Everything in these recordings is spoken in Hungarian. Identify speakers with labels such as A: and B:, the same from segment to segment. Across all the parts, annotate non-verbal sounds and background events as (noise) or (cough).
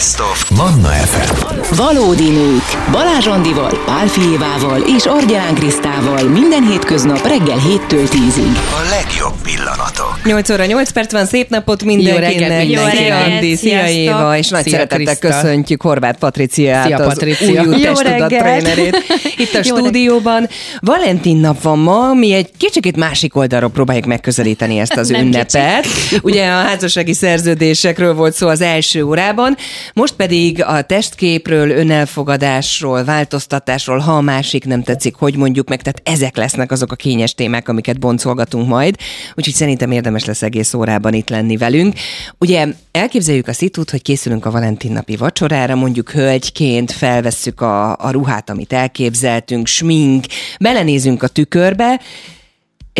A: Best of Manna FM.
B: Valódi nők. Balázs Andival, Pál Fijévával és Argyán Krisztával minden hétköznap reggel 7-től 10-ig.
A: A legjobb pillanatok.
C: 8 óra 8 perc van, szép napot mindenkinek.
D: Jó reggelt Jó reggelt,
C: Andi, szia. Éva, és nagy
D: Szia,
C: szeretettel
D: Kriszta.
C: köszöntjük Horváth Patriciát,
D: Szia,
C: az
D: Patricia.
C: új
D: Jó
C: testtudat
D: reggelt.
C: trénerét. Itt a
D: Jó
C: stúdióban. Valentin nap van ma, mi egy kicsit másik oldalról próbáljuk megközelíteni ezt az ünnepet. Ugye a házassági szerződésekről volt szó az első órában, most pedig a testképről, önelfogadásról, változtatásról, ha a másik nem tetszik, hogy mondjuk meg, tehát ezek lesznek azok a kényes témák, amiket boncolgatunk majd, úgyhogy szerintem érdemes lesz egész órában itt lenni velünk. Ugye elképzeljük a szitút, hogy készülünk a Valentin napi vacsorára, mondjuk hölgyként felvesszük a, a ruhát, amit elképzeltünk, smink, belenézünk a tükörbe,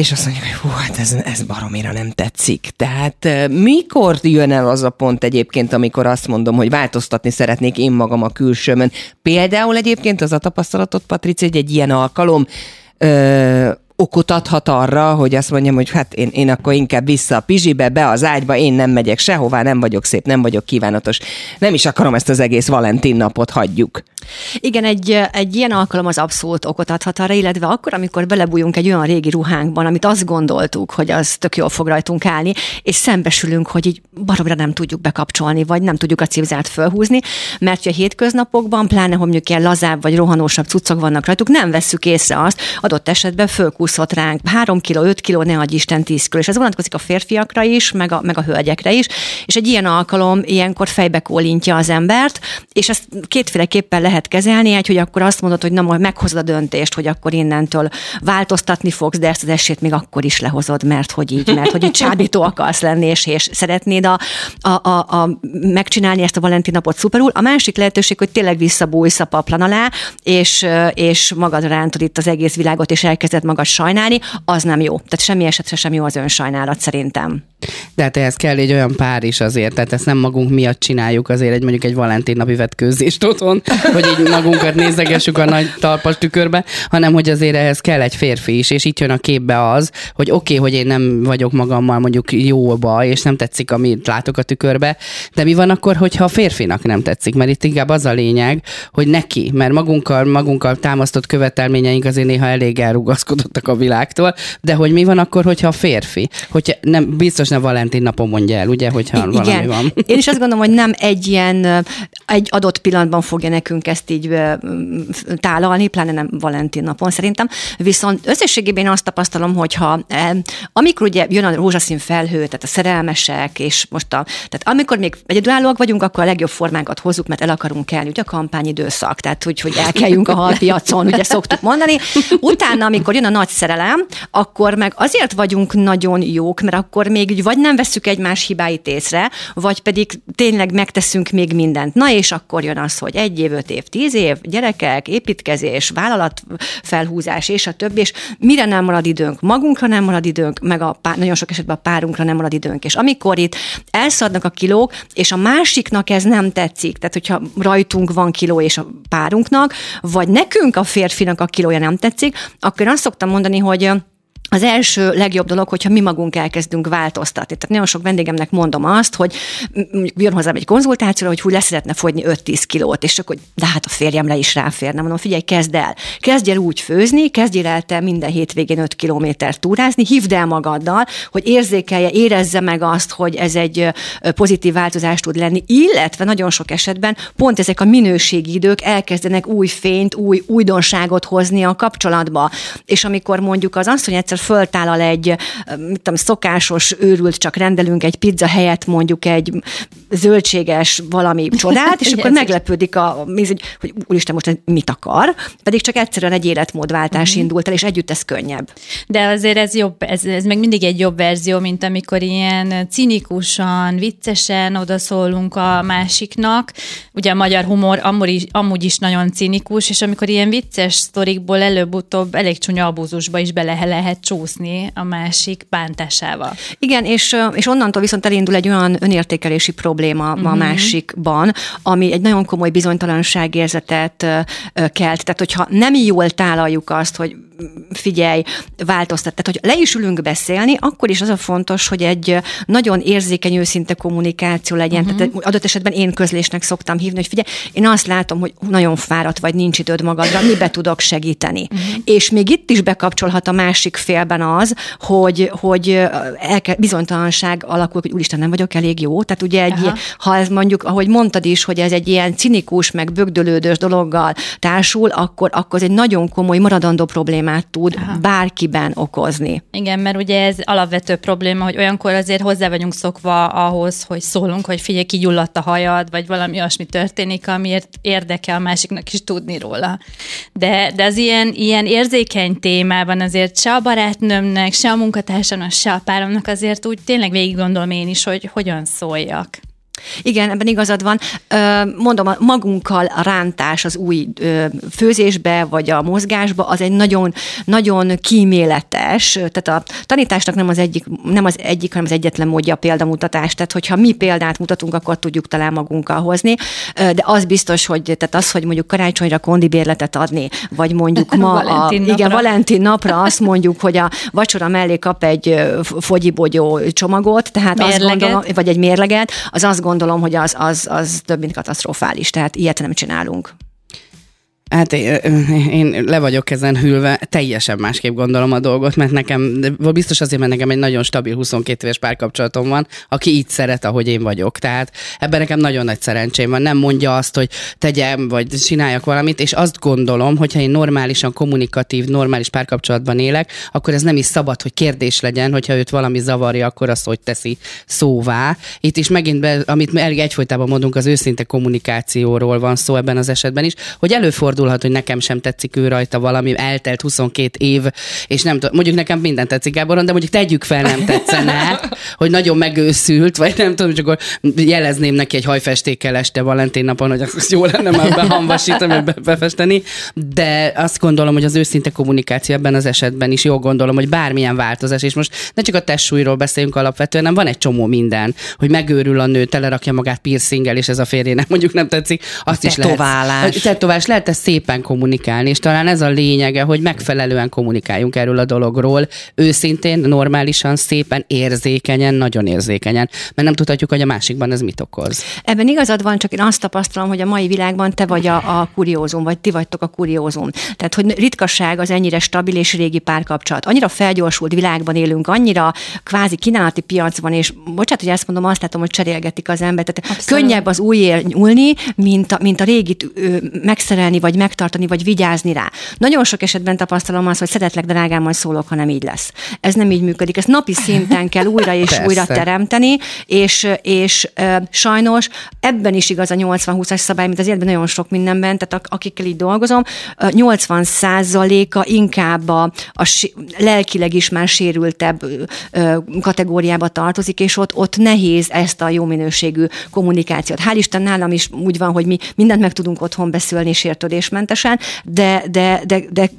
C: és azt mondjuk, hogy hú, hát ez, ez baromira nem tetszik. Tehát eh, mikor jön el az a pont egyébként, amikor azt mondom, hogy változtatni szeretnék én magam a külsőmön? Például egyébként az a tapasztalatot, Patricia, hogy egy ilyen alkalom ö, okot adhat arra, hogy azt mondjam, hogy hát én, én akkor inkább vissza a pizsibe, be az ágyba, én nem megyek sehová, nem vagyok szép, nem vagyok kívánatos. Nem is akarom ezt az egész Valentin napot, hagyjuk.
E: Igen, egy, egy ilyen alkalom az abszolút okot adhat arra, illetve akkor, amikor belebújunk egy olyan régi ruhánkban, amit azt gondoltuk, hogy az tök jól fog rajtunk állni, és szembesülünk, hogy így baromra nem tudjuk bekapcsolni, vagy nem tudjuk a cipzát fölhúzni, mert a hétköznapokban, pláne, hogy mondjuk ilyen lazább vagy rohanósabb cuccok vannak rajtuk, nem vesszük észre azt, adott esetben fölkúszott ránk 3 kg, 5 kg, ne adj Isten 10 kg, és ez vonatkozik a férfiakra is, meg a, meg a hölgyekre is, és egy ilyen alkalom ilyenkor fejbe kólintja az embert, és ezt kétféleképpen lehet kezelni, egy, hogy akkor azt mondod, hogy na majd meghozod a döntést, hogy akkor innentől változtatni fogsz, de ezt az esélyt még akkor is lehozod, mert hogy így, mert hogy így (laughs) csábító akarsz lenni, és, és szeretnéd a, a, a, a, megcsinálni ezt a Valentin napot szuperul. A másik lehetőség, hogy tényleg visszabújsz a paplan alá, és, és magad rántod itt az egész világot, és elkezded magad sajnálni, az nem jó. Tehát semmi esetre sem jó az önsajnálat szerintem.
D: De hát ehhez kell egy olyan pár is azért, tehát ezt nem magunk miatt csináljuk azért egy mondjuk egy Valentin napi vetkőzést otthon, (laughs) hogy így magunkat nézegessük a nagy talpas tükörbe, hanem hogy azért ehhez kell egy férfi is, és itt jön a képbe az, hogy oké, okay, hogy én nem vagyok magammal mondjuk jóba, és nem tetszik, amit látok a tükörbe, de mi van akkor, hogyha a férfinak nem tetszik, mert itt inkább az a lényeg, hogy neki, mert magunkkal, magunkkal támasztott követelményeink azért néha elég elrugaszkodottak a világtól, de hogy mi van akkor, hogyha a férfi, hogyha nem, biztos nem Valentin napon mondja el, ugye, hogyha
E: I-
D: valami van.
E: Én is azt gondolom, hogy nem egy ilyen, egy adott pillanatban fogja nekünk ezt így tálalni, pláne nem Valentin napon szerintem. Viszont összességében én azt tapasztalom, hogy ha eh, amikor ugye jön a rózsaszín felhő, tehát a szerelmesek, és most a, tehát amikor még egyedülállóak vagyunk, akkor a legjobb formánkat hozzuk, mert el akarunk kelni, ugye a kampányidőszak, tehát úgy, hogy elkeljünk a halpiacon, ugye szoktuk mondani. Utána, amikor jön a nagy szerelem, akkor meg azért vagyunk nagyon jók, mert akkor még úgy vagy nem vesszük egymás hibáit észre, vagy pedig tényleg megteszünk még mindent. Na és akkor jön az, hogy egy év, öt év, tíz év, gyerekek, építkezés, vállalatfelhúzás és a többi, és mire nem marad időnk? Magunkra nem marad időnk, meg a pár, nagyon sok esetben a párunkra nem marad időnk. És amikor itt elszadnak a kilók, és a másiknak ez nem tetszik, tehát hogyha rajtunk van kiló és a párunknak, vagy nekünk a férfinak a kilója nem tetszik, akkor azt szoktam mondani, hogy az első legjobb dolog, hogyha mi magunk elkezdünk változtatni. Tehát nagyon sok vendégemnek mondom azt, hogy jön hozzám egy konzultációra, hogy hú, leszeretne fogyni 5-10 kilót, és akkor, de hát a férjemre is ráférne. Mondom, figyelj, kezd el. Kezdj el úgy főzni, kezdjél el te minden hétvégén 5 kilométert túrázni, hívd el magaddal, hogy érzékelje, érezze meg azt, hogy ez egy pozitív változás tud lenni, illetve nagyon sok esetben pont ezek a minőségi idők elkezdenek új fényt, új újdonságot hozni a kapcsolatba. És amikor mondjuk az asszony egyszer föltálal egy, mit tudom, szokásos őrült, csak rendelünk egy pizza helyett mondjuk egy zöldséges valami (laughs) csodát, és akkor meglepődik, a, hogy, hogy úristen, most ez mit akar, pedig csak egyszerűen egy életmódváltás indult el, és együtt ez könnyebb.
F: De azért ez jobb, ez, ez meg mindig egy jobb verzió, mint amikor ilyen cinikusan, viccesen odaszólunk a másiknak. Ugye a magyar humor amúgy is, amúgy is nagyon cinikus, és amikor ilyen vicces sztorikból előbb-utóbb elég csúnya abúzusba is bele lehet csúszni a másik bántásával.
E: Igen, és, és onnantól viszont elindul egy olyan önértékelési probléma uh-huh. a másikban, ami egy nagyon komoly bizonytalanságérzetet kelt. Tehát, hogyha nem jól tálaljuk azt, hogy figyelj, változtat. Tehát, hogy le is ülünk beszélni, akkor is az a fontos, hogy egy nagyon érzékeny, őszinte kommunikáció legyen. Uh-huh. Tehát adott esetben én közlésnek szoktam hívni, hogy figyelj, én azt látom, hogy nagyon fáradt vagy, nincs időd magadra, mibe tudok segíteni. Uh-huh. És még itt is bekapcsolhat a másik félben az, hogy, hogy elke, bizonytalanság alakul, hogy úristen, nem vagyok elég jó. Tehát ugye egy, Aha. ha ez mondjuk, ahogy mondtad is, hogy ez egy ilyen cinikus, meg bögdölődős dologgal társul, akkor, akkor ez egy nagyon komoly maradandó problémát tud Aha. bárkiben okozni.
F: Igen, mert ugye ez alapvető probléma, hogy olyankor azért hozzá vagyunk szokva ahhoz, hogy szólunk, hogy figyelj, kigyulladt a hajad, vagy valami olyasmi történik, amiért érdekel a másiknak is tudni róla. De, de az ilyen, ilyen érzékeny témában azért se a barátnőmnek, se a munkatársamnak, se a páromnak azért úgy tényleg végig gondolom én is, hogy hogyan szóljak.
E: Igen, ebben igazad van. Mondom, a magunkkal a rántás az új főzésbe, vagy a mozgásba, az egy nagyon, nagyon kíméletes, tehát a tanításnak nem az egyik, nem az egyik, hanem az egyetlen módja a példamutatás. Tehát, hogyha mi példát mutatunk, akkor tudjuk talán magunkkal hozni. De az biztos, hogy tehát az, hogy mondjuk karácsonyra kondibérletet adni, vagy mondjuk (laughs) ma
F: Valentin
E: a,
F: napra.
E: igen, Valentin napra azt mondjuk, hogy a vacsora mellé kap egy fogyibogyó csomagot, tehát azt
F: Mérleget.
E: gondolom, vagy egy mérleget, az azt gondolom, hogy az, az, az több, mint katasztrofális. Tehát ilyet nem csinálunk.
D: Hát én, én le vagyok ezen hűlve, teljesen másképp gondolom a dolgot, mert nekem, biztos azért, mert nekem egy nagyon stabil 22 éves párkapcsolatom van, aki így szeret, ahogy én vagyok. Tehát ebben nekem nagyon nagy szerencsém van. Nem mondja azt, hogy tegyem, vagy csináljak valamit, és azt gondolom, hogyha én normálisan kommunikatív, normális párkapcsolatban élek, akkor ez nem is szabad, hogy kérdés legyen, hogyha őt valami zavarja, akkor azt hogy teszi szóvá. Itt is megint, be, amit egyfolytában mondunk, az őszinte kommunikációról van szó ebben az esetben is, hogy előfordul előfordulhat, hogy nekem sem tetszik ő rajta valami, eltelt 22 év, és nem tudom, mondjuk nekem minden tetszik Gáboron, de mondjuk tegyük fel, nem tetszene, (laughs) hogy nagyon megőszült, vagy nem tudom, csak akkor jelezném neki egy hajfestékkel este Valentin napon, hogy az jó lenne már behanvasítani, vagy be- befesteni, de azt gondolom, hogy az őszinte kommunikáció ebben az esetben is jól gondolom, hogy bármilyen változás, és most ne csak a testsúlyról beszéljünk alapvetően, hanem van egy csomó minden, hogy megőrül a nő, telerakja magát piercinggel, és ez a férjének mondjuk nem tetszik, azt is lehet.
C: Tetoválás.
D: Tetoválás. Lehet ezt szépen kommunikálni, és talán ez a lényege, hogy megfelelően kommunikáljunk erről a dologról, őszintén, normálisan, szépen, érzékenyen, nagyon érzékenyen, mert nem tudhatjuk, hogy a másikban ez mit okoz.
E: Ebben igazad van, csak én azt tapasztalom, hogy a mai világban te vagy a, a kuriózum, vagy ti vagytok a kuriózum. Tehát, hogy ritkaság az ennyire stabil és régi párkapcsolat. Annyira felgyorsult világban élünk, annyira kvázi kínálati piacban, és bocsánat, hogy ezt mondom, azt látom, hogy cserélgetik az embert. Tehát
F: Abszolút.
E: könnyebb az újért nyúlni, mint a, mint a régit ö, megszerelni, vagy megtartani, vagy vigyázni rá. Nagyon sok esetben tapasztalom azt, hogy szeretlek, drágám, majd szólok, ha nem így lesz. Ez nem így működik. Ez napi szinten kell újra és
D: Persze.
E: újra teremteni, és, és ö, sajnos ebben is igaz a 80-20-as szabály, mint az életben nagyon sok mindenben, tehát ak- akikkel így dolgozom, ö, 80 százaléka inkább a, a lelkileg is már sérültebb ö, kategóriába tartozik, és ott, ott nehéz ezt a jó minőségű kommunikációt. Hál' Isten nálam is úgy van, hogy mi mindent meg tudunk otthon beszélni sértődésmentesen, de, de, de, de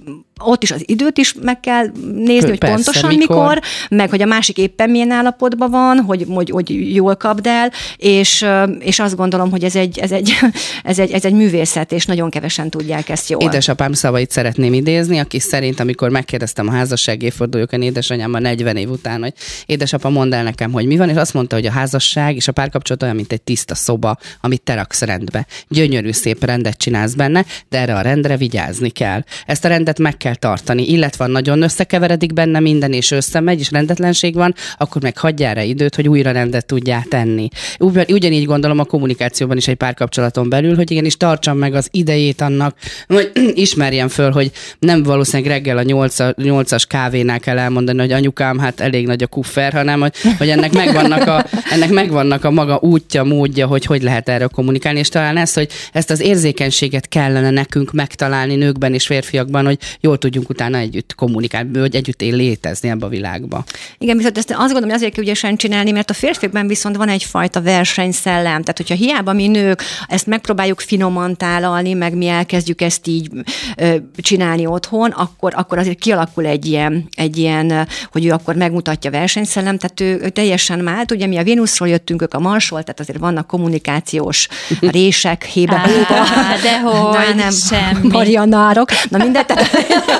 E: ott is az időt is meg kell nézni, hogy
D: Persze,
E: pontosan
D: mikor.
E: mikor, meg hogy a másik éppen milyen állapotban van, hogy, hogy, hogy jól kapd el, és, és azt gondolom, hogy ez egy, ez, egy, (laughs) ez, egy, ez egy művészet, és nagyon kevesen tudják ezt jól.
D: Édesapám szavait szeretném idézni, aki szerint, amikor megkérdeztem a házasság évfordulókon édesanyám a 40 év után, hogy édesapa, mondd el nekem, hogy mi van, és azt mondta, hogy a házasság és a párkapcsolat olyan, mint egy tiszta szoba, amit te raksz rendbe. Gyönyörű, szép rendet csinálsz benne, de erre a rendre vigyázni kell. Ezt a rendet meg kell tartani, illetve nagyon összekeveredik benne minden, és összemegy, és rendetlenség van, akkor meg hagyjál rá időt, hogy újra rendet tudjál tenni. Ugyan- Ugyanígy gondolom a kommunikációban is egy párkapcsolaton belül, hogy igenis tartsam meg az idejét annak, hogy (clears throat) ismerjem föl, hogy nem valószínűleg reggel a 8-as kávénál kell elmondani, hogy anyukám, hát elég nagy a kuffer, hanem hogy, hogy ennek, megvannak a, (laughs) ennek megvannak a maga útja, módja, hogy hogy lehet erről kommunikálni, és talán ez, hogy ezt az érzékenységet kellene nekünk megtalálni nőkben és férfiakban, hogy jól tudjunk utána együtt kommunikálni, vagy együtt él létezni ebbe a világba.
E: Igen, viszont ezt azt gondolom, hogy azért kell ügyesen csinálni, mert a férfiakban viszont van egyfajta versenyszellem. Tehát, hogyha hiába mi nők ezt megpróbáljuk finoman tálalni, meg mi elkezdjük ezt így ö, csinálni otthon, akkor, akkor azért kialakul egy ilyen, egy ilyen, hogy ő akkor megmutatja versenyszellem, tehát ő, ő teljesen mált. Ugye mi a Vénuszról jöttünk, ők a Marsról, tehát azért vannak kommunikációs (laughs) rések, hébe
F: Á, dehogy, (laughs)
E: Na, nem,
F: semmi.
E: Marianárok. Na mindegy, tehát (laughs)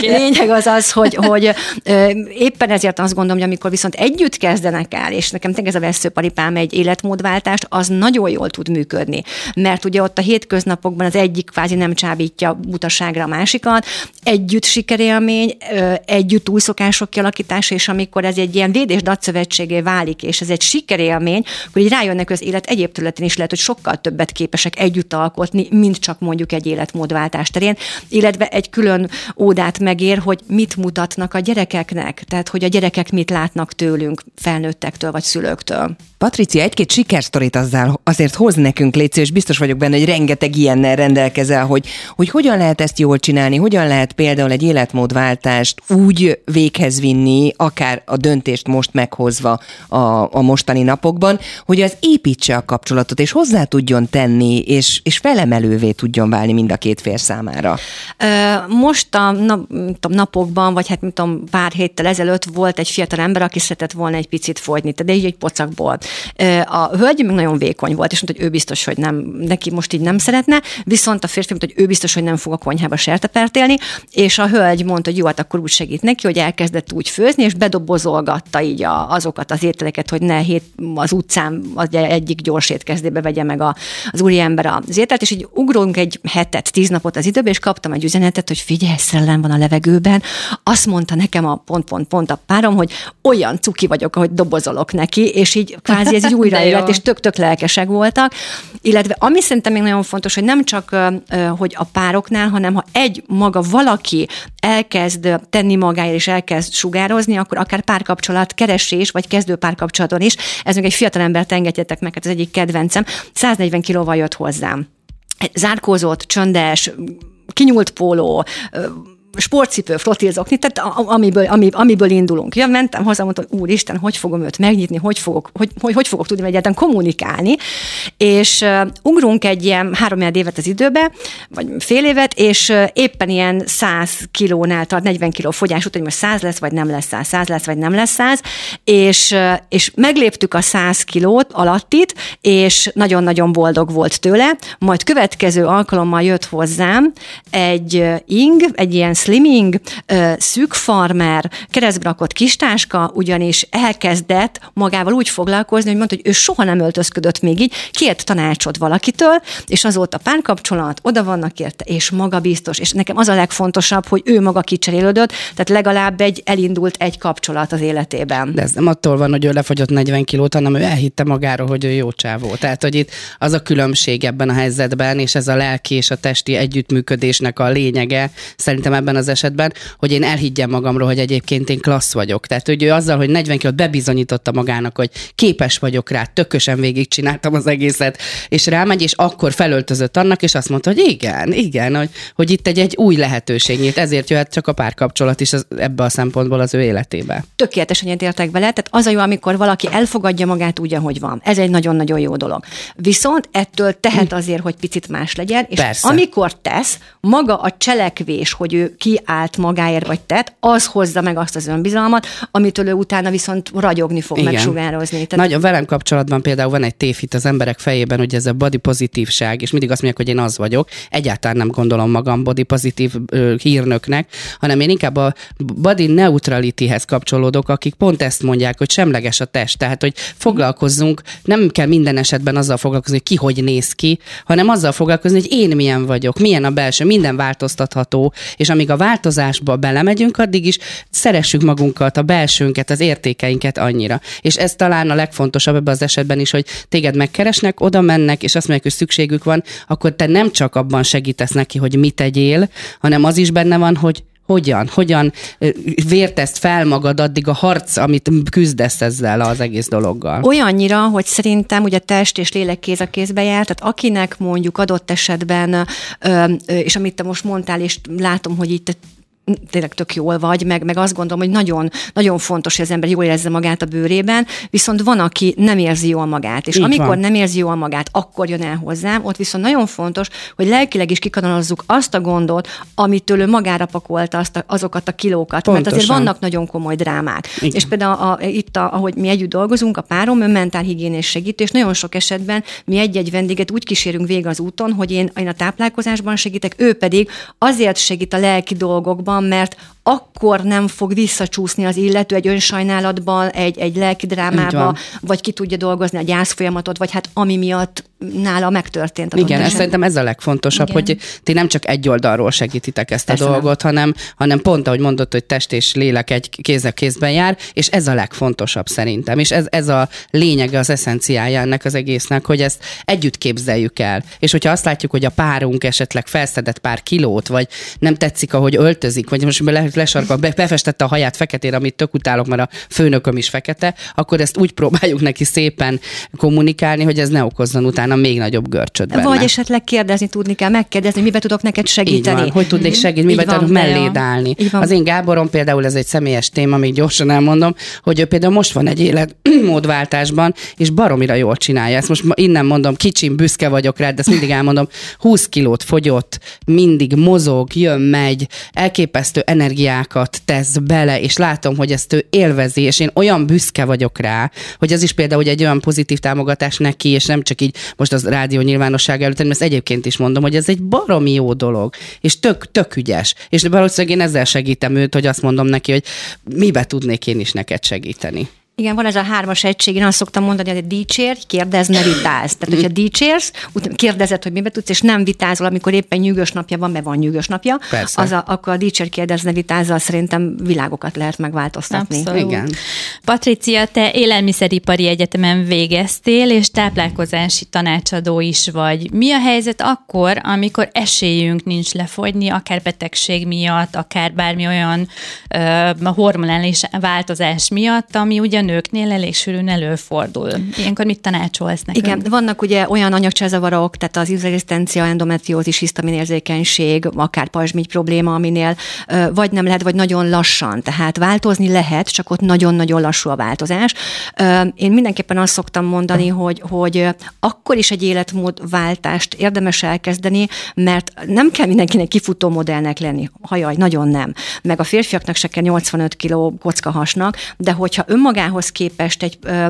E: lényeg az az, hogy, hogy éppen ezért azt gondolom, hogy amikor viszont együtt kezdenek el, és nekem tényleg ez a veszőparipám egy életmódváltást, az nagyon jól tud működni. Mert ugye ott a hétköznapokban az egyik kvázi nem csábítja butaságra a másikat, együtt sikerélmény, együtt új szokások kialakítása, és amikor ez egy ilyen védés datszövetségé válik, és ez egy sikerélmény, hogy így rájönnek, az élet egyéb területén is lehet, hogy sokkal többet képesek együtt alkotni, mint csak mondjuk egy életmódváltás terén, illetve egy külön ódát megér, hogy mit mutatnak a gyerekeknek, tehát hogy a gyerekek mit látnak tőlünk, felnőttektől vagy szülőktől.
C: Patricia, egy-két sikersztorit azzal azért hoz nekünk, Léci, és biztos vagyok benne, hogy rengeteg ilyennel rendelkezel, hogy, hogy hogyan lehet ezt jól csinálni, hogyan lehet például egy életmódváltást úgy véghez vinni, akár a döntést most meghozva a, a mostani napokban, hogy az építse a kapcsolatot, és hozzá tudjon tenni, és, és felemelővé tudjon válni mind a két fél számára.
E: Ö, Most a nem tudom, napokban, vagy hát tudom, pár héttel ezelőtt volt egy fiatal ember, aki szeretett volna egy picit fogyni, de így egy pocakból. A hölgy meg nagyon vékony volt, és mondta, hogy ő biztos, hogy nem, neki most így nem szeretne, viszont a férfi mondta, hogy ő biztos, hogy nem fog a konyhába sertepertélni, és a hölgy mondta, hogy jó, hát akkor úgy segít neki, hogy elkezdett úgy főzni, és bedobozolgatta így a, azokat az ételeket, hogy ne hét, az utcán az egyik gyors étkezdébe vegye meg a, az úriember az ételt, és így ugrunk egy hetet, tíz napot az időbe, és kaptam egy üzenetet, hogy figyelj, szellem van a levegőben. Azt mondta nekem a pont, pont, pont a párom, hogy olyan cuki vagyok, ahogy dobozolok neki, és így kvázi ez így (laughs) újraélet, és tök-tök lelkesek voltak. Illetve ami szerintem még nagyon fontos, hogy nem csak, hogy a pároknál, hanem ha egy maga valaki elkezd tenni magáért, és elkezd sugározni, akkor akár párkapcsolat keresés, vagy kezdő párkapcsolaton is. Ez még egy fiatal embert engedjetek meg, hát az egyik kedvencem. 140 kilóval jött hozzám. Zárkózott, csöndes, kinyúlt póló, sportcipő, flottilzokni, tehát amiből, ami, amiből indulunk. Ja, mentem hozzá, mondtam, úristen, hogy fogom őt megnyitni, hogy fogok, hogy, hogy, hogy fogok tudni egyáltalán kommunikálni, és uh, ugrunk egy ilyen három évet az időbe, vagy fél évet, és uh, éppen ilyen 100 kilónál tart, 40 kiló fogyás után, hogy most 100 lesz, vagy nem lesz 100, 100 lesz, vagy nem lesz 100, és, uh, és megléptük a 100 kilót alattit, és nagyon-nagyon boldog volt tőle, majd következő alkalommal jött hozzám egy ing, egy ilyen slimming, szűk farmer, keresztbe rakott kistáska, ugyanis elkezdett magával úgy foglalkozni, hogy mondta, hogy ő soha nem öltözködött még így, kért tanácsot valakitől, és azóta párkapcsolat, oda vannak érte, és magabiztos, és nekem az a legfontosabb, hogy ő maga kicserélődött, tehát legalább egy elindult egy kapcsolat az életében.
D: De ez nem attól van, hogy ő lefogyott 40 kilót, hanem ő elhitte magáról, hogy ő jó csávó. Tehát, hogy itt az a különbség ebben a helyzetben, és ez a lelki és a testi együttműködésnek a lényege, szerintem ebben az esetben, hogy én elhiggyem magamról, hogy egyébként én klassz vagyok. Tehát, hogy ő azzal, hogy 40 kilót bebizonyította magának, hogy képes vagyok rá, tökösen végigcsináltam az egészet, és rámegy, és akkor felöltözött annak, és azt mondta, hogy igen, igen, hogy, hogy itt egy, egy új lehetőség nyílt, ezért jöhet csak a párkapcsolat is az, ebbe a szempontból az ő életébe.
E: tökéletesen egyetértek vele, tehát az a jó, amikor valaki elfogadja magát úgy, ahogy van. Ez egy nagyon-nagyon jó dolog. Viszont ettől tehet azért, hogy picit más legyen, és
D: Persze.
E: amikor tesz, maga a cselekvés, hogy ő kiállt magáért vagy tett, az hozza meg azt az önbizalmat, amitől ő utána viszont ragyogni fog,
D: Igen.
E: megsugározni. Tehát
D: Nagyon velem kapcsolatban például van egy tévhit az emberek fejében, hogy ez a body pozitívság, és mindig azt mondják, hogy én az vagyok. Egyáltalán nem gondolom magam body pozitív ö, hírnöknek, hanem én inkább a body neutralityhez kapcsolódok, akik pont ezt mondják, hogy semleges a test. Tehát, hogy foglalkozzunk, nem kell minden esetben azzal foglalkozni, hogy ki hogy néz ki, hanem azzal foglalkozni, hogy én milyen vagyok, milyen a belső, minden változtatható, és amíg a változásba belemegyünk, addig is szeressük magunkat, a belsőnket, az értékeinket annyira. És ez talán a legfontosabb ebben az esetben is, hogy téged megkeresnek, oda mennek, és azt mondják, hogy szükségük van, akkor te nem csak abban segítesz neki, hogy mit tegyél, hanem az is benne van, hogy hogyan, hogyan ö, vértezd fel magad addig a harc, amit küzdesz ezzel az egész dologgal.
E: Olyannyira, hogy szerintem ugye test és lélek kéz a kézbe jár, tehát akinek mondjuk adott esetben, és amit te most mondtál, és látom, hogy itt tényleg tök jól vagy, meg, meg azt gondolom, hogy nagyon, nagyon fontos, hogy az ember jól érezze magát a bőrében, viszont van, aki nem érzi jól magát, és
D: Így
E: amikor
D: van.
E: nem érzi jól magát, akkor jön el hozzám, ott viszont nagyon fontos, hogy lelkileg is kikanalazzuk azt a gondot, amitől ő magára pakolta azt a, azokat a kilókat, mert azért
D: Pontosan.
E: vannak nagyon komoly drámák.
D: Igen.
E: És például a, a, itt, a, ahogy mi együtt dolgozunk, a párom, ő mentálhigiénés segítő, és nagyon sok esetben mi egy-egy vendéget úgy kísérünk végig az úton, hogy én, én a táplálkozásban segítek, ő pedig azért segít a lelki dolgokban, mert akkor nem fog visszacsúszni az illető egy önsajnálatban, egy, egy lelki
D: Így
E: drámába,
D: van.
E: vagy ki tudja dolgozni a gyász folyamatot, vagy hát ami miatt nála megtörtént.
D: Igen, ez
E: esetben.
D: szerintem ez a legfontosabb,
F: Igen.
D: hogy ti nem csak egy oldalról segítitek ezt a
E: Persze nem.
D: dolgot, hanem, hanem pont, ahogy mondott, hogy test és lélek egy kéz a kézben jár, és ez a legfontosabb szerintem. És ez, ez a lényege, az eszenciája ennek az egésznek, hogy ezt együtt képzeljük el. És hogyha azt látjuk, hogy a párunk esetleg felszedett pár kilót, vagy nem tetszik, ahogy öltözik, vagy most le, lesarkal, be, befestette a haját feketére, amit tök utálok, mert a főnököm is fekete, akkor ezt úgy próbáljuk neki szépen kommunikálni, hogy ez ne okozzon utána még nagyobb görcsöt benne.
E: Vagy esetleg kérdezni tudni kell, megkérdezni, mibe tudok neked
D: Így
E: segíteni.
D: van, hogy tudnék segíteni,
E: Így
D: miben tudok melléd állni. Az én Gáborom például, ez egy személyes téma, még gyorsan elmondom, hogy ő például most van egy életmódváltásban, (clears throat) és baromira jól csinálja. Ezt most innen mondom, kicsim, büszke vagyok rá, de ezt mindig elmondom, 20 kilót fogyott, mindig mozog, jön, megy, elképesztő energiákat tesz bele, és látom, hogy ezt ő élvezi, és én olyan büszke vagyok rá, hogy ez is például hogy egy olyan pozitív támogatás neki, és nem csak így most az rádió nyilvánosság előtt, hanem ezt egyébként is mondom, hogy ez egy baromi jó dolog, és tök, tök ügyes. És valószínűleg én ezzel segítem őt, hogy azt mondom neki, hogy mibe tudnék én is neked segíteni.
E: Igen, van ez a hármas egység, én azt szoktam mondani, hogy dicsérj, kérdezz, ne vitázz. Tehát, hogyha dicsérsz, utána kérdezed, hogy mibe tudsz, és nem vitázol, amikor éppen nyűgös napja van, mert van nyűgös napja,
D: Persze.
E: az a, akkor a dicsérj, kérdezz, ne vitázzal szerintem világokat lehet megváltoztatni.
F: Abszolút.
D: Igen.
F: Patricia, te élelmiszeripari egyetemen végeztél, és táplálkozási tanácsadó is vagy. Mi a helyzet akkor, amikor esélyünk nincs lefogyni, akár betegség miatt, akár bármi olyan ö, hormonális változás miatt, ami ugye a nőknél elég sűrűn előfordul. Ilyenkor mit tanácsolsz nekünk?
E: Igen, vannak ugye olyan anyagcsezavarok, tehát az izrezisztencia, endometriózis, hisztaminérzékenység, akár pajzsmígy probléma, aminél vagy nem lehet, vagy nagyon lassan. Tehát változni lehet, csak ott nagyon-nagyon lassú a változás. Én mindenképpen azt szoktam mondani, hogy, hogy akkor is egy életmódváltást érdemes elkezdeni, mert nem kell mindenkinek kifutó modellnek lenni. Hajaj, nagyon nem. Meg a férfiaknak se kell 85 kg kockahasnak, de hogyha önmagához képest egy ö,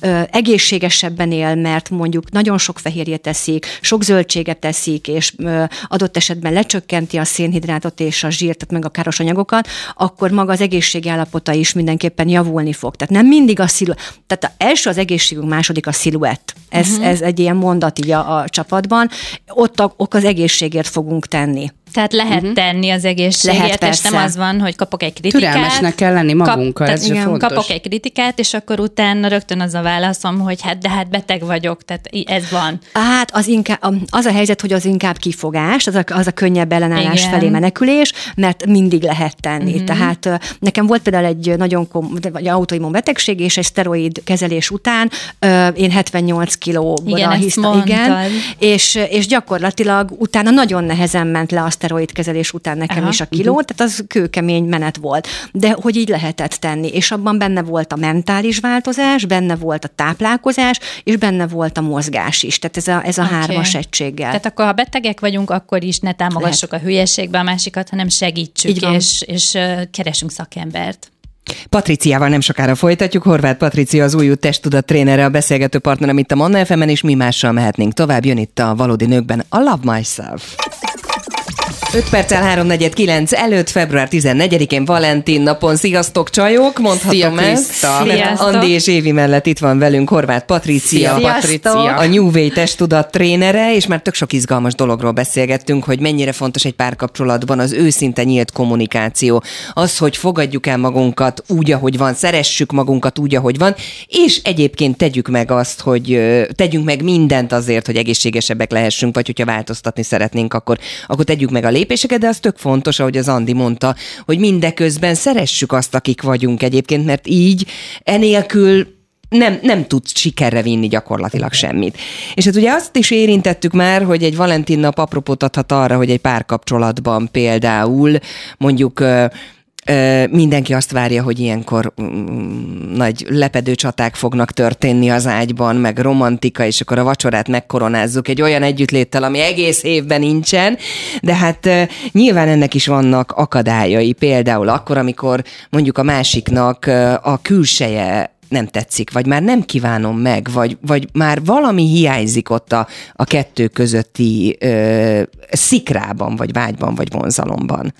E: ö, egészségesebben él, mert mondjuk nagyon sok fehérje teszik, sok zöldséget teszik, és ö, adott esetben lecsökkenti a szénhidrátot és a zsírt, tehát meg a káros anyagokat, akkor maga az egészségi állapota is mindenképpen javulni fog. Tehát nem mindig a szilu... Tehát a első az egészségünk, második a sziluett. Ez, uh-huh. ez egy ilyen mondat így a, a csapatban. Ott, a, ott az egészségért fogunk tenni.
F: Tehát lehet uh-huh. tenni az egészségért,
E: Lehet,
F: és nem
E: persze.
F: az van, hogy kapok egy kritikát.
D: Türelmesnek kell lenni magunkkal,
F: Kap,
D: ez
F: tehát
D: fontos.
F: Kapok egy kritikát, és akkor utána rögtön az a válaszom, hogy hát de hát beteg vagyok, tehát ez van.
E: Hát az, inkább, az a helyzet, hogy az inkább kifogás, az a, az a könnyebb ellenállás
F: Igen.
E: felé menekülés, mert mindig lehet tenni. Uh-huh. Tehát nekem volt például egy nagyon kom, vagy autoimmun betegség, és egy szteroid kezelés után én 78 kilóra
F: Igen, ezt
E: hiszta, igen, és, és gyakorlatilag utána nagyon nehezen ment le a szteroid kezelés után nekem
F: Aha.
E: is a kiló, tehát az kőkemény menet volt. De hogy így lehetett tenni, és abban benne volt a mentális változás, benne volt a táplálkozás, és benne volt a mozgás is. Tehát ez a, ez a okay. hármas egységgel.
F: Tehát akkor, ha betegek vagyunk, akkor is ne támogassuk a hülyeségbe a másikat, hanem segítsük, és, és keresünk szakembert.
C: Patriciával nem sokára folytatjuk. Horváth Patricia az új testtudat trénere, a beszélgető partnerem itt a Manna fm és mi mással mehetnénk tovább. Jön itt a Valódi Nőkben a Love Myself. 5 perccel 3.49 előtt, február 14-én Valentin napon. Sziasztok, csajok! Mondhatom
D: Szia,
C: ezt.
F: Sziasztok!
C: Andi és Évi mellett itt van velünk Horváth Patricia.
D: Patricia!
C: A New Way testtudat trénere, és már tök sok izgalmas dologról beszélgettünk, hogy mennyire fontos egy párkapcsolatban az őszinte nyílt kommunikáció. Az, hogy fogadjuk el magunkat úgy, ahogy van, szeressük magunkat úgy, ahogy van, és egyébként tegyük meg azt, hogy tegyünk meg mindent azért, hogy egészségesebbek lehessünk, vagy hogyha változtatni szeretnénk, akkor, akkor tegyük meg a lépéseket, de az tök fontos, ahogy az Andi mondta, hogy mindeközben szeressük azt, akik vagyunk egyébként, mert így enélkül nem, nem tud sikerre vinni gyakorlatilag semmit. És hát ugye azt is érintettük már, hogy egy Valentin nap apropót adhat arra, hogy egy párkapcsolatban például mondjuk mindenki azt várja, hogy ilyenkor mm, nagy lepedő csaták fognak történni az ágyban, meg romantika, és akkor a vacsorát megkoronázzuk egy olyan együttléttel, ami egész évben nincsen, de hát nyilván ennek is vannak akadályai, például akkor, amikor mondjuk a másiknak a külseje nem tetszik, vagy már nem kívánom meg, vagy, vagy már valami hiányzik ott a, a kettő közötti ö, szikrában, vagy vágyban, vagy vonzalomban.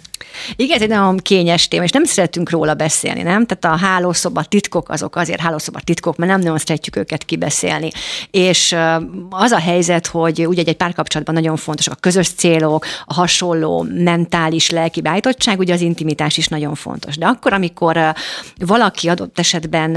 E: Igen, ez egy nagyon kényes téma, és nem szeretünk róla beszélni, nem? Tehát a hálószoba titkok azok azért hálószoba titkok, mert nem nagyon szeretjük őket kibeszélni. És az a helyzet, hogy ugye egy párkapcsolatban nagyon fontos a közös célok, a hasonló mentális, lelki beállítottság, ugye az intimitás is nagyon fontos. De akkor, amikor valaki adott esetben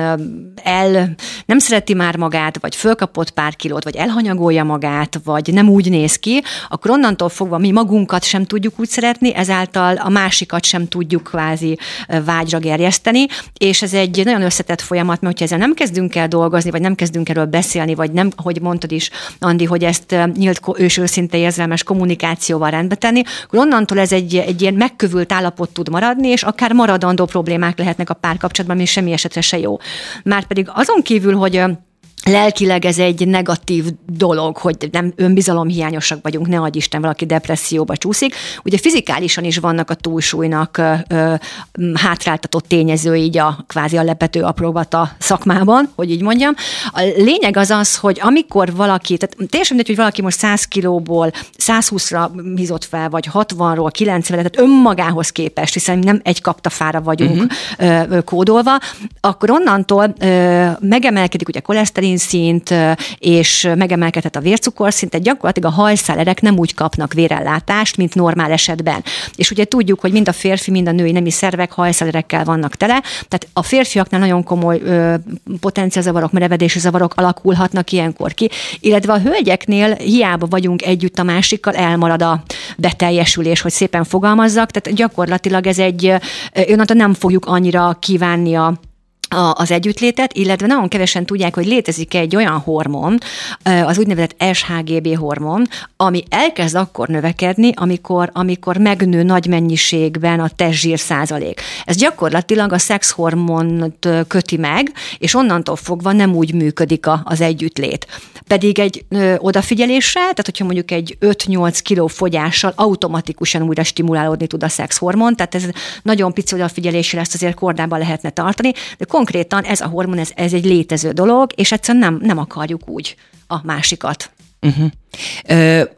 E: el nem szereti már magát, vagy fölkapott pár kilót, vagy elhanyagolja magát, vagy nem úgy néz ki, akkor onnantól fogva mi magunkat sem tudjuk úgy szeretni, ezáltal a másikat sem tudjuk kvázi vágyra gerjeszteni, és ez egy nagyon összetett folyamat, mert hogyha ezzel nem kezdünk el dolgozni, vagy nem kezdünk erről beszélni, vagy nem, hogy mondtad is, Andi, hogy ezt nyílt és őszinte érzelmes kommunikációval rendbe tenni, akkor onnantól ez egy, egy ilyen megkövült állapot tud maradni, és akár maradandó problémák lehetnek a párkapcsolatban, ami semmi esetre se jó. Már pedig azon kívül, hogy lelkileg ez egy negatív dolog, hogy nem önbizalomhiányosak vagyunk, ne adj Isten, valaki depresszióba csúszik. Ugye fizikálisan is vannak a túlsúlynak ö, ö, hátráltatott tényezői, így a kvázi a lepető apróbata szakmában, hogy így mondjam. A lényeg az az, hogy amikor valaki, tehát teljesen mindegy, hogy valaki most 100 kilóból 120-ra hízott fel, vagy 60-ról 90 tehát önmagához képest, hiszen nem egy kaptafára vagyunk uh-huh. ö, kódolva, akkor onnantól ö, megemelkedik ugye koleszterin szint, és megemelkedhet a vércukorszint, tehát gyakorlatilag a hajszálerek nem úgy kapnak vérellátást, mint normál esetben. És ugye tudjuk, hogy mind a férfi, mind a női nemi szervek hajszálerekkel vannak tele, tehát a férfiaknál nagyon komoly potenciálzavarok, merevedési zavarok alakulhatnak ilyenkor ki, illetve a hölgyeknél hiába vagyunk együtt a másikkal, elmarad a beteljesülés, hogy szépen fogalmazzak, tehát gyakorlatilag ez egy, onnantól nem fogjuk annyira kívánni a, az együttlétet, illetve nagyon kevesen tudják, hogy létezik egy olyan hormon, az úgynevezett SHGB hormon, ami elkezd akkor növekedni, amikor, amikor megnő nagy mennyiségben a testzsír százalék. Ez gyakorlatilag a szexhormont köti meg, és onnantól fogva nem úgy működik az együttlét. Pedig egy ö, odafigyeléssel, tehát hogyha mondjuk egy 5-8 kiló fogyással automatikusan újra stimulálódni tud a szexhormon, tehát ez nagyon pici odafigyeléssel ezt azért kordában lehetne tartani, de konkrétan ez a hormon, ez, ez egy létező dolog, és egyszerűen nem, nem akarjuk úgy a másikat.
C: Uh-huh.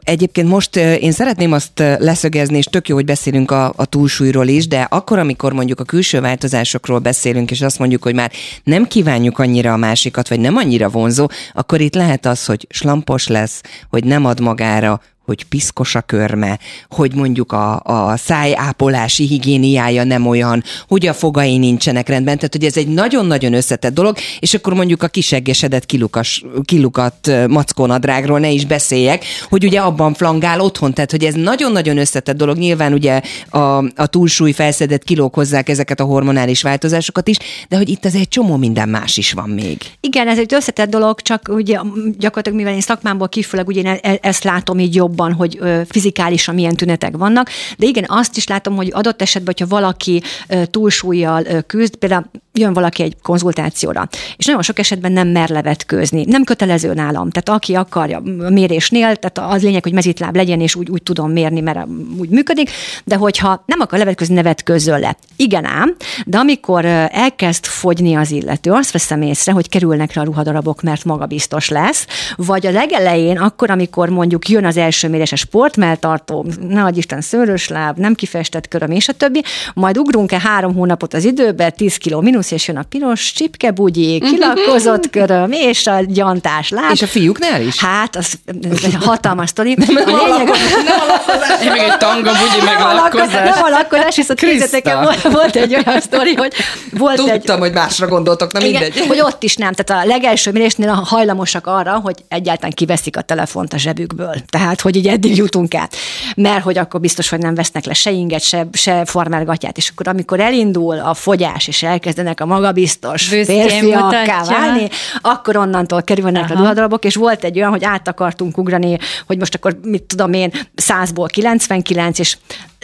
C: Egyébként most én szeretném azt leszögezni, és tök jó, hogy beszélünk a, a túlsúlyról is, de akkor, amikor mondjuk a külső változásokról beszélünk, és azt mondjuk, hogy már nem kívánjuk annyira a másikat, vagy nem annyira vonzó, akkor itt lehet az, hogy slampos lesz, hogy nem ad magára, hogy piszkos a körme, hogy mondjuk a, a szájápolási higiéniája nem olyan, hogy a fogai nincsenek rendben, tehát hogy ez egy nagyon-nagyon összetett dolog, és akkor mondjuk a kiseggesedett kilukas, kilukat mackónadrágról ne is beszéljek, hogy ugye abban flangál otthon, tehát hogy ez nagyon-nagyon összetett dolog, nyilván ugye a, a túlsúly felszedett kilók hozzák ezeket a hormonális változásokat is, de hogy itt az egy csomó minden más is van még.
E: Igen, ez egy összetett dolog, csak ugye gyakorlatilag mivel én szakmámból kifőleg ugye én e- ezt látom így jobb jobban, hogy fizikálisan milyen tünetek vannak, de igen, azt is látom, hogy adott esetben, hogyha valaki túlsúlyjal küzd, például jön valaki egy konzultációra, és nagyon sok esetben nem mer levetkőzni. Nem kötelező nálam. Tehát aki akarja a mérésnél, tehát az lényeg, hogy mezitláb legyen, és úgy, úgy tudom mérni, mert úgy működik, de hogyha nem akar levetkőzni, ne vetkőzzön le. Igen ám, de amikor elkezd fogyni az illető, azt veszem észre, hogy kerülnek rá a ruhadarabok, mert magabiztos lesz, vagy a legelején, akkor, amikor mondjuk jön az első mérése sportmeltartó, ne adj Isten szőrös láb, nem kifestett köröm, és a többi, majd ugrunk-e három hónapot az időbe, 10 kiló mínusz, plusz, és jön a piros csipkebugyi, kilakozott (laughs) köröm, és a gyantás láb.
C: És a fiúknál is?
E: Hát, az ez egy hatalmas sztori. A lényeg,
D: Én meg egy tanga bugyi, meg
E: nem a lakkozás,
D: lakkozás.
E: nem a lakkozás, viszont képzeljétek el, volt, egy olyan sztori, hogy volt
C: Tudtam,
E: egy...
C: hogy másra gondoltok, na mindegy.
E: Igen, hogy ott is nem. Tehát a legelső mérésnél hajlamosak arra, hogy egyáltalán kiveszik a telefont a zsebükből. Tehát, hogy így eddig jutunk át. Mert hogy akkor biztos, hogy nem vesznek le se inget, se, se farmergatját. És akkor, amikor elindul a fogyás, és elkezdenek szeretnének a magabiztos
F: Büszkén
E: férfiakká válni, akkor onnantól kerülnek Aha. a ruhadarabok, és volt egy olyan, hogy át akartunk ugrani, hogy most akkor mit tudom én, 100-ból 99, és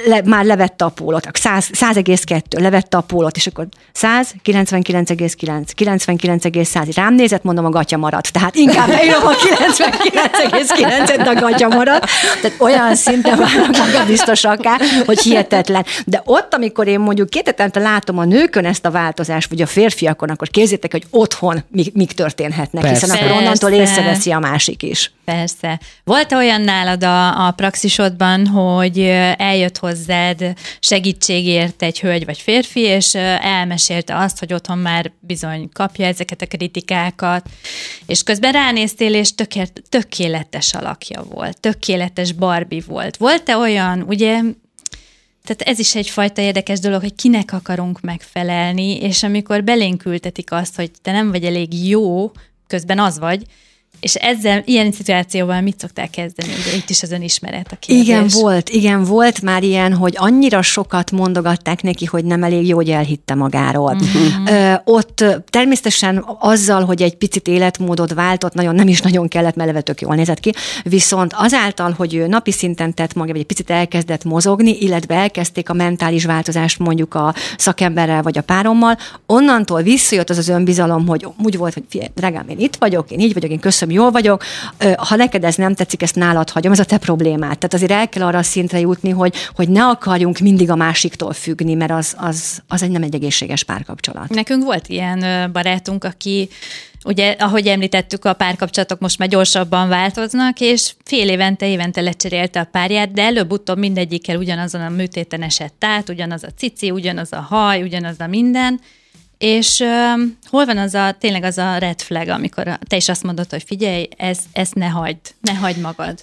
E: le, már levette a pólót, 100, 100,2, levette a pólót, és akkor 100, 99,9, 99,100, rám nézett, mondom, a gatya maradt. Tehát inkább (laughs) beírom a 99,9-et, de a gatya maradt. Tehát olyan szinten válnak magabiztosakká, hogy hihetetlen. De ott, amikor én mondjuk két hetente látom a nőkön ezt a változást, vagy a férfiakon, akkor képzétek, hogy otthon mik, mik történhetnek,
D: Persze.
E: hiszen akkor onnantól észreveszi a másik is.
F: Persze. Volt olyan nálad a, a praxisodban, hogy eljött hozzád segítségért egy hölgy vagy férfi, és elmesélte azt, hogy otthon már bizony kapja ezeket a kritikákat, és közben ránéztél, és tökélet, tökéletes alakja volt, tökéletes Barbie volt. Volt-e olyan, ugye, tehát ez is egyfajta érdekes dolog, hogy kinek akarunk megfelelni, és amikor belénk ültetik azt, hogy te nem vagy elég jó, közben az vagy, és ezzel, ilyen szituációval mit szoktál kezdeni? Ugye itt is az önismeret a kérdés.
E: Igen, volt, igen, volt már ilyen, hogy annyira sokat mondogatták neki, hogy nem elég jó, hogy elhitte magáról. Mm-hmm. Ö, ott természetesen azzal, hogy egy picit életmódot váltott, nagyon nem is nagyon kellett, mert eleve tök jól nézett ki, viszont azáltal, hogy ő napi szinten tett maga, vagy egy picit elkezdett mozogni, illetve elkezdték a mentális változást mondjuk a szakemberrel vagy a párommal, onnantól visszajött az az önbizalom, hogy úgy volt, hogy drágám, én itt vagyok, én így vagyok, én köszönöm, jól vagyok, ha neked ez nem tetszik, ezt nálad hagyom, ez a te problémád. Tehát azért el kell arra a szintre jutni, hogy, hogy ne akarjunk mindig a másiktól függni, mert az, az, az egy nem egy egészséges párkapcsolat.
F: Nekünk volt ilyen barátunk, aki Ugye, ahogy említettük, a párkapcsolatok most már gyorsabban változnak, és fél évente, évente lecserélte a párját, de előbb-utóbb mindegyikkel ugyanazon a műtéten esett át, ugyanaz a cici, ugyanaz a haj, ugyanaz a minden, és uh, hol van az a, tényleg az a red flag, amikor te is azt mondod, hogy figyelj, ez, ezt ne hagyd, ne hagyd magad.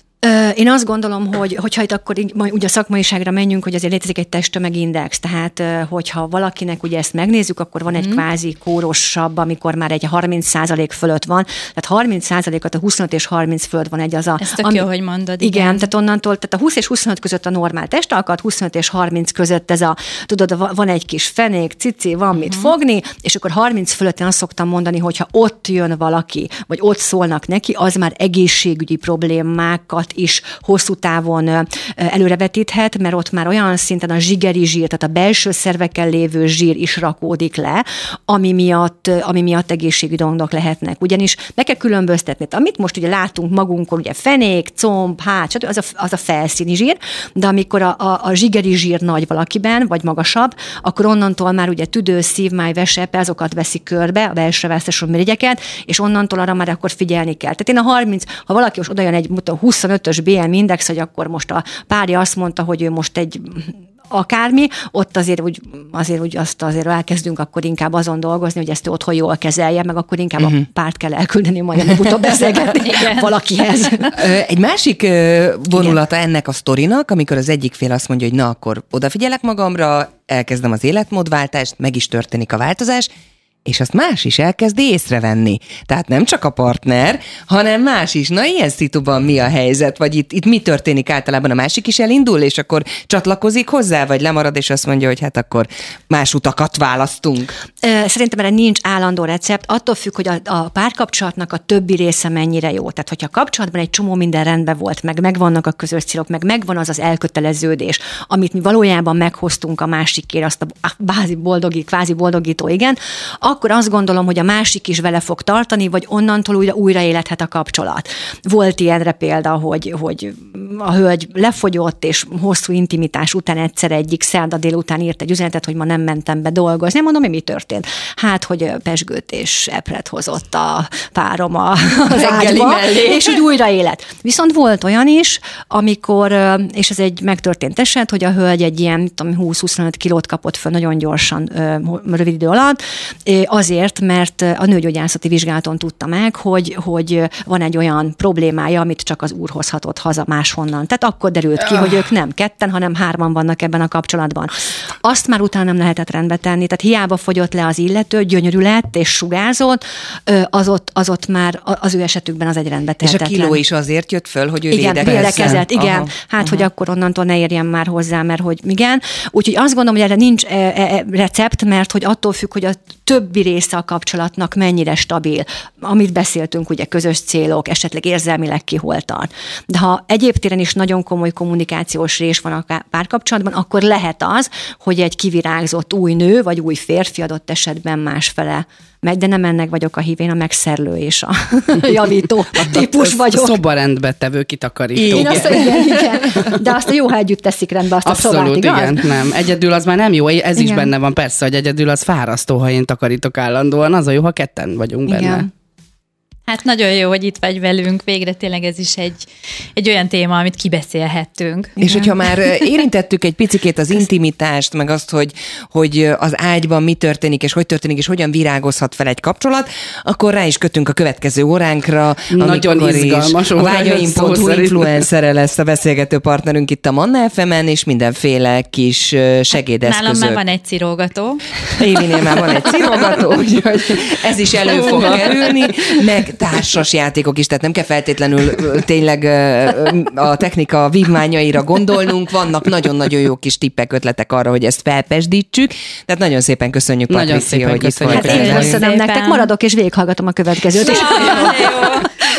E: Én azt gondolom, hogy hogyha itt akkor így, majd ugye a szakmaiságra menjünk, hogy azért létezik egy testtömegindex, tehát hogyha valakinek ugye ezt megnézzük, akkor van egy
F: Mhm.
E: kvázi kórosabb, amikor már egy 30% fölött van, tehát 30%-at a 25 és 30 fölött van egy az a...
F: Ez tök jó, hogy mondod,
E: Igen,
F: igen.
E: tehát onnantól, tehát a 20 és 25 között a normál testalkat, 25 és 30 között ez a, tudod, va- van egy kis fenék, cici, van mit
F: Mhm.
E: fogni, és akkor 30 fölött én azt szoktam mondani, hogy ha ott jön valaki, vagy ott szólnak neki, az már egészségügyi problémákat halált is hosszú távon előrevetíthet, mert ott már olyan szinten a zsigeri zsír, tehát a belső szerveken lévő zsír is rakódik le, ami miatt, ami miatt egészségügyi dolgok lehetnek. Ugyanis meg kell különböztetni. Amit most ugye látunk magunkon, ugye fenék, comb, hát, az a, az a felszíni zsír, de amikor a, a, a zsigeri zsír nagy valakiben, vagy magasabb, akkor onnantól már ugye tüdő, szívmáj, vesepe, azokat veszik körbe, a belső választású mirigyeket, és onnantól arra már akkor figyelni kell. Tehát én a 30, ha valaki most odajön egy 25 ötös BM index, hogy akkor most a párja azt mondta, hogy ő most egy akármi, ott azért úgy, azért úgy azt azért elkezdünk akkor inkább azon dolgozni, hogy ezt ő otthon jól kezelje, meg akkor inkább uh-huh. a mhm. párt kell elküldeni majd előbb-utóbb (laughs) beszélgetni valakihez.
C: Egy másik vonulata Igen. ennek a sztorinak, amikor az egyik fél azt mondja, hogy na akkor odafigyelek magamra, elkezdem az életmódváltást, meg is történik a változás, és azt más is elkezdi észrevenni. Tehát nem csak a partner, hanem más is. Na, ilyen szituban mi a helyzet? Vagy itt, itt mi történik általában? A másik is elindul, és akkor csatlakozik hozzá, vagy lemarad, és azt mondja, hogy hát akkor más utakat választunk.
E: Szerintem erre nincs állandó recept, attól függ, hogy a, a párkapcsolatnak a többi része mennyire jó. Tehát, hogyha a kapcsolatban egy csomó minden rendben volt, meg megvannak a közös célok, meg megvan az az elköteleződés, amit mi valójában meghoztunk a másikért, azt a bázi boldogít, kvázi boldogító, igen, akkor azt gondolom, hogy a másik is vele fog tartani, vagy onnantól újra, újra élethet a kapcsolat. Volt ilyenre példa, hogy, hogy a hölgy lefogyott, és hosszú intimitás után egyszer egyik szerda délután írt egy üzenetet, hogy ma nem mentem be dolgozni. Nem mondom, hogy mi történt. Hát, hogy pesgőt és epret hozott a párom a, az ágyba, és úgy újra élet. Viszont volt olyan is, amikor, és ez egy megtörtént eset, hogy a hölgy egy ilyen mit tudom, 20-25 kilót kapott föl nagyon gyorsan, rövid idő alatt, azért, mert a nőgyógyászati vizsgálaton tudta meg, hogy, hogy van egy olyan problémája, amit csak az úr hozhatott haza máshonnan onnan. Tehát akkor derült ki, hogy ők nem ketten, hanem hárman vannak ebben a kapcsolatban. Azt már utána nem lehetett rendbe tenni, tehát hiába fogyott le az illető, gyönyörű lett és sugázott, az ott, az ott már az ő esetükben az egy rendbe
C: És a
E: tehetetlen.
C: kiló is azért jött föl, hogy ő
E: Igen, védekezett, igen.
C: Aha.
E: Hát, hogy akkor onnantól ne érjen már hozzá, mert hogy igen. Úgyhogy azt gondolom, hogy erre nincs recept, mert hogy attól függ, hogy a többi része a kapcsolatnak mennyire stabil. Amit beszéltünk, ugye közös célok, esetleg érzelmileg ki. De ha egyéb téren is nagyon komoly kommunikációs rés van a párkapcsolatban, akkor lehet az, hogy egy kivirágzott új nő, vagy új férfi adott esetben másfele megy, de nem ennek vagyok a hívén, a megszerlő és a (laughs) javító (laughs) típus vagyok.
D: Szobarendbe tevő kitakarító.
E: Én azt, igen, igen. (laughs) De azt a jó, ha együtt teszik rendbe azt a
D: Abszolút,
E: szobát, igaz?
D: igen, nem. Egyedül az már nem jó, ez is
E: Igen.
D: benne van, persze, hogy egyedül az fárasztó, ha én takarítok állandóan, az a jó, ha ketten vagyunk benne.
E: Igen.
F: Hát nagyon jó, hogy itt vagy velünk. Végre tényleg ez is egy, egy olyan téma, amit kibeszélhettünk.
C: És hogyha már érintettük egy picikét az intimitást, meg azt, hogy, hogy az ágyban mi történik, és hogy történik, és hogyan virágozhat fel egy kapcsolat, akkor rá is kötünk a következő óránkra.
D: Nagyon izgalmas
C: A
D: óra szó
C: vágyaim.hu influencere lesz a beszélgető partnerünk itt a Manna FM-en, és mindenféle kis segédeszközök.
F: Nálam már van egy cirógató.
C: Évinél már van egy cirogató, (laughs) úgyhogy ez is elő fog kerülni, meg társas játékok is, tehát nem kell feltétlenül tényleg a technika vívmányaira gondolnunk, vannak nagyon-nagyon jó kis tippek, ötletek arra, hogy ezt felpesdítsük, tehát nagyon szépen köszönjük,
D: Nagyon
C: Patricia,
D: szépen
C: hogy itt
D: köszönjük.
C: volt.
E: Hát én
F: Köszönöm
E: nektek, maradok és végighallgatom a következőt. És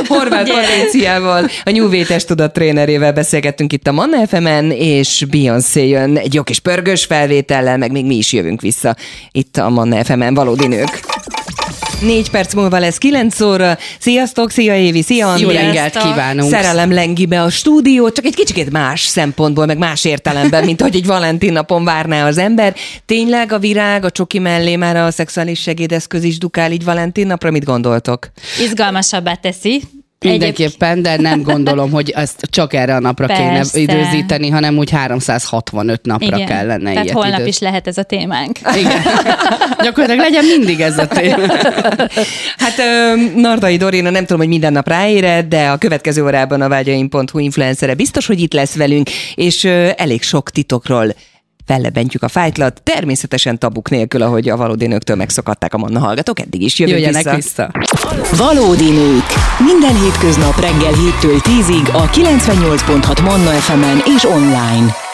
C: Horváth
F: Gyere.
C: Patriciával, a New Way Testtudat trénerével beszélgettünk itt a Manna FM-en, és Beyoncé jön egy jó kis pörgős felvétellel, meg még mi is jövünk vissza itt a Manna FM-en, valódi nők. Négy perc múlva lesz kilenc óra. Sziasztok, szia Évi, szia Andi.
D: Jó reggelt kívánunk!
C: Szerelem lengi be a stúdió, csak egy kicsikét más szempontból, meg más értelemben, mint hogy egy Valentin napon várná az ember. Tényleg a virág, a csoki mellé már a szexuális segédeszköz is dukál így Valentin napra, mit gondoltok?
F: Izgalmasabbá teszi.
D: Mindenképpen, de nem gondolom, hogy ezt csak erre a napra
F: Persze.
D: kéne időzíteni, hanem úgy 365 napra
F: Igen.
D: kellene
F: Tehát
D: ilyet
F: holnap
D: időt.
F: is lehet ez a témánk.
D: Igen. Gyakorlatilag legyen mindig ez a téma.
C: Hát Nardai Dorina nem tudom, hogy minden nap ráére, de a következő órában a vágyaim.hu influencere biztos, hogy itt lesz velünk, és elég sok titokról fellebentjük a fájtlat, természetesen tabuk nélkül, ahogy a valódi nőktől megszokatták a Manna hallgatók, eddig is jövünk
D: Jöjjenek
C: vissza.
D: vissza.
B: Valódi nők. Minden hétköznap reggel 7-től 10-ig a 98.6 Manna FM-en és online.